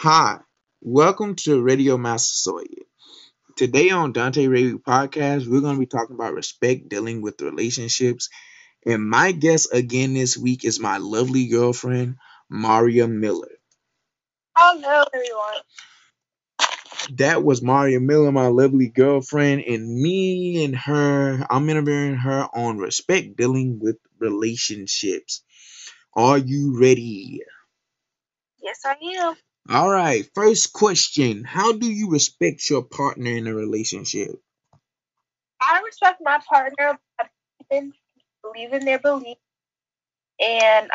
Hi, welcome to Radio Massasoit. Today on Dante Radio Podcast, we're going to be talking about respect dealing with relationships. And my guest again this week is my lovely girlfriend, Maria Miller. Hello, everyone. That was Maria Miller, my lovely girlfriend, and me and her, I'm interviewing her on respect dealing with relationships. Are you ready? Yes, I am. All right, first question How do you respect your partner in a relationship? I respect my partner by believing, believing their beliefs and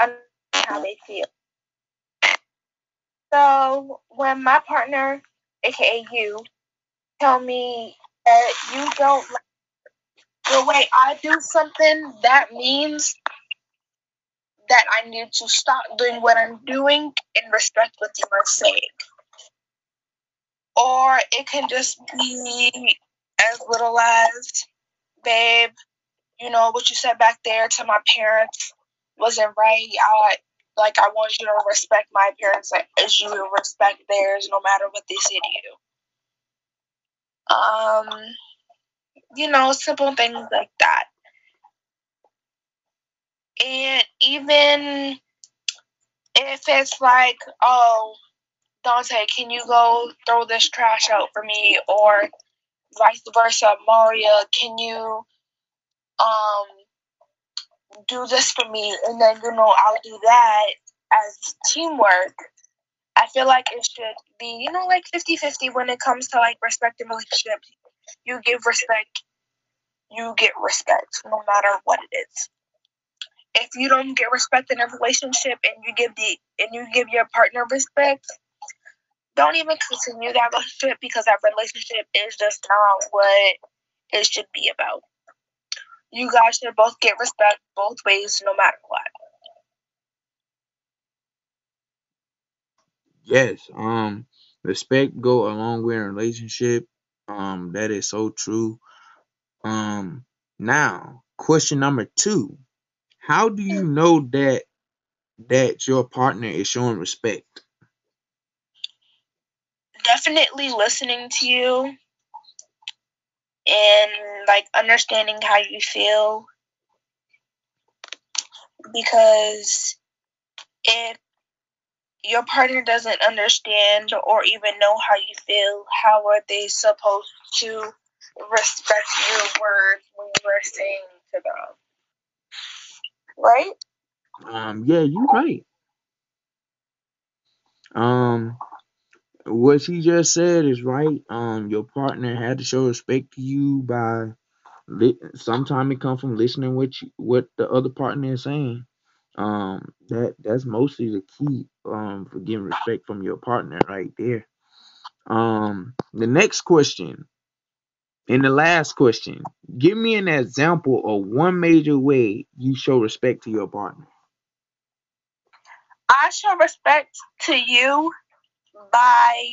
how they feel. So when my partner, aka you, tell me that you don't like the way I do something, that means that I need to stop doing what I'm doing and respect what you are saying. Or it can just be as little as, babe, you know what you said back there to my parents wasn't right. I like I want you to respect my parents like, as you respect theirs, no matter what they say to you. Um, you know, simple things like that. And even if it's like, oh, Dante, can you go throw this trash out for me? Or vice versa, Maria, can you um do this for me? And then, you know, I'll do that as teamwork. I feel like it should be, you know, like 50 50 when it comes to like respect in relationships. You give respect, you get respect, no matter what it is if you don't get respect in a relationship and you give the and you give your partner respect, don't even continue that relationship because that relationship is just not what it should be about. You guys should both get respect both ways, no matter what. Yes, um, respect go a long way in a relationship. Um, that is so true. Um, now question number two: How do you know that that your partner is showing respect? Definitely listening to you and like understanding how you feel because if your partner doesn't understand or even know how you feel, how are they supposed to respect your words when you are saying to them? Right? Um, yeah, you're right. Um, what she just said is right. Um, your partner had to show respect to you by li- sometime it comes from listening what you, what the other partner is saying. Um, that that's mostly the key um for getting respect from your partner right there. Um, the next question and the last question: Give me an example of one major way you show respect to your partner. I show respect to you by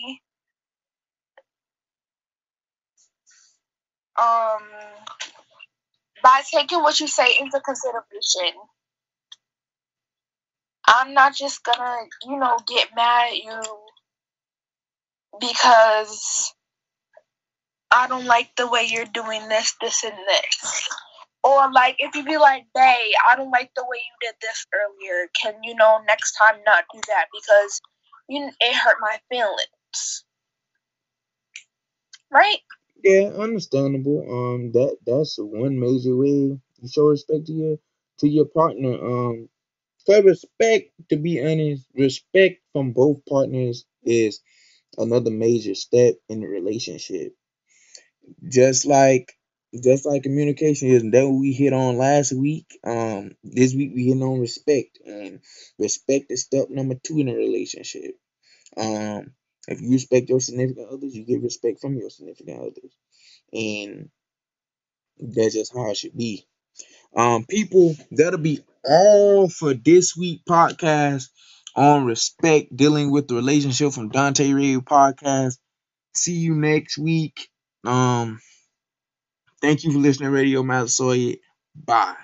um by taking what you say into consideration. I'm not just gonna, you know, get mad at you because I don't like the way you're doing this, this, and this. Or like if you be like, "Hey, I don't like the way you did this earlier. Can you know next time not do that because you it hurt my feelings." Right? Yeah, understandable. Um, that that's one major way you show respect to your to your partner. Um, for respect, to be honest, respect from both partners is another major step in the relationship. Just like just like communication is that what we hit on last week. Um, this week we hit on respect, and respect is step number two in a relationship. Um, if you respect your significant others, you get respect from your significant others, and that's just how it should be. Um, people, that'll be all for this week podcast on respect dealing with the relationship from Dante Radio Podcast. See you next week. Um, thank you for listening Radio Massasoit. Bye.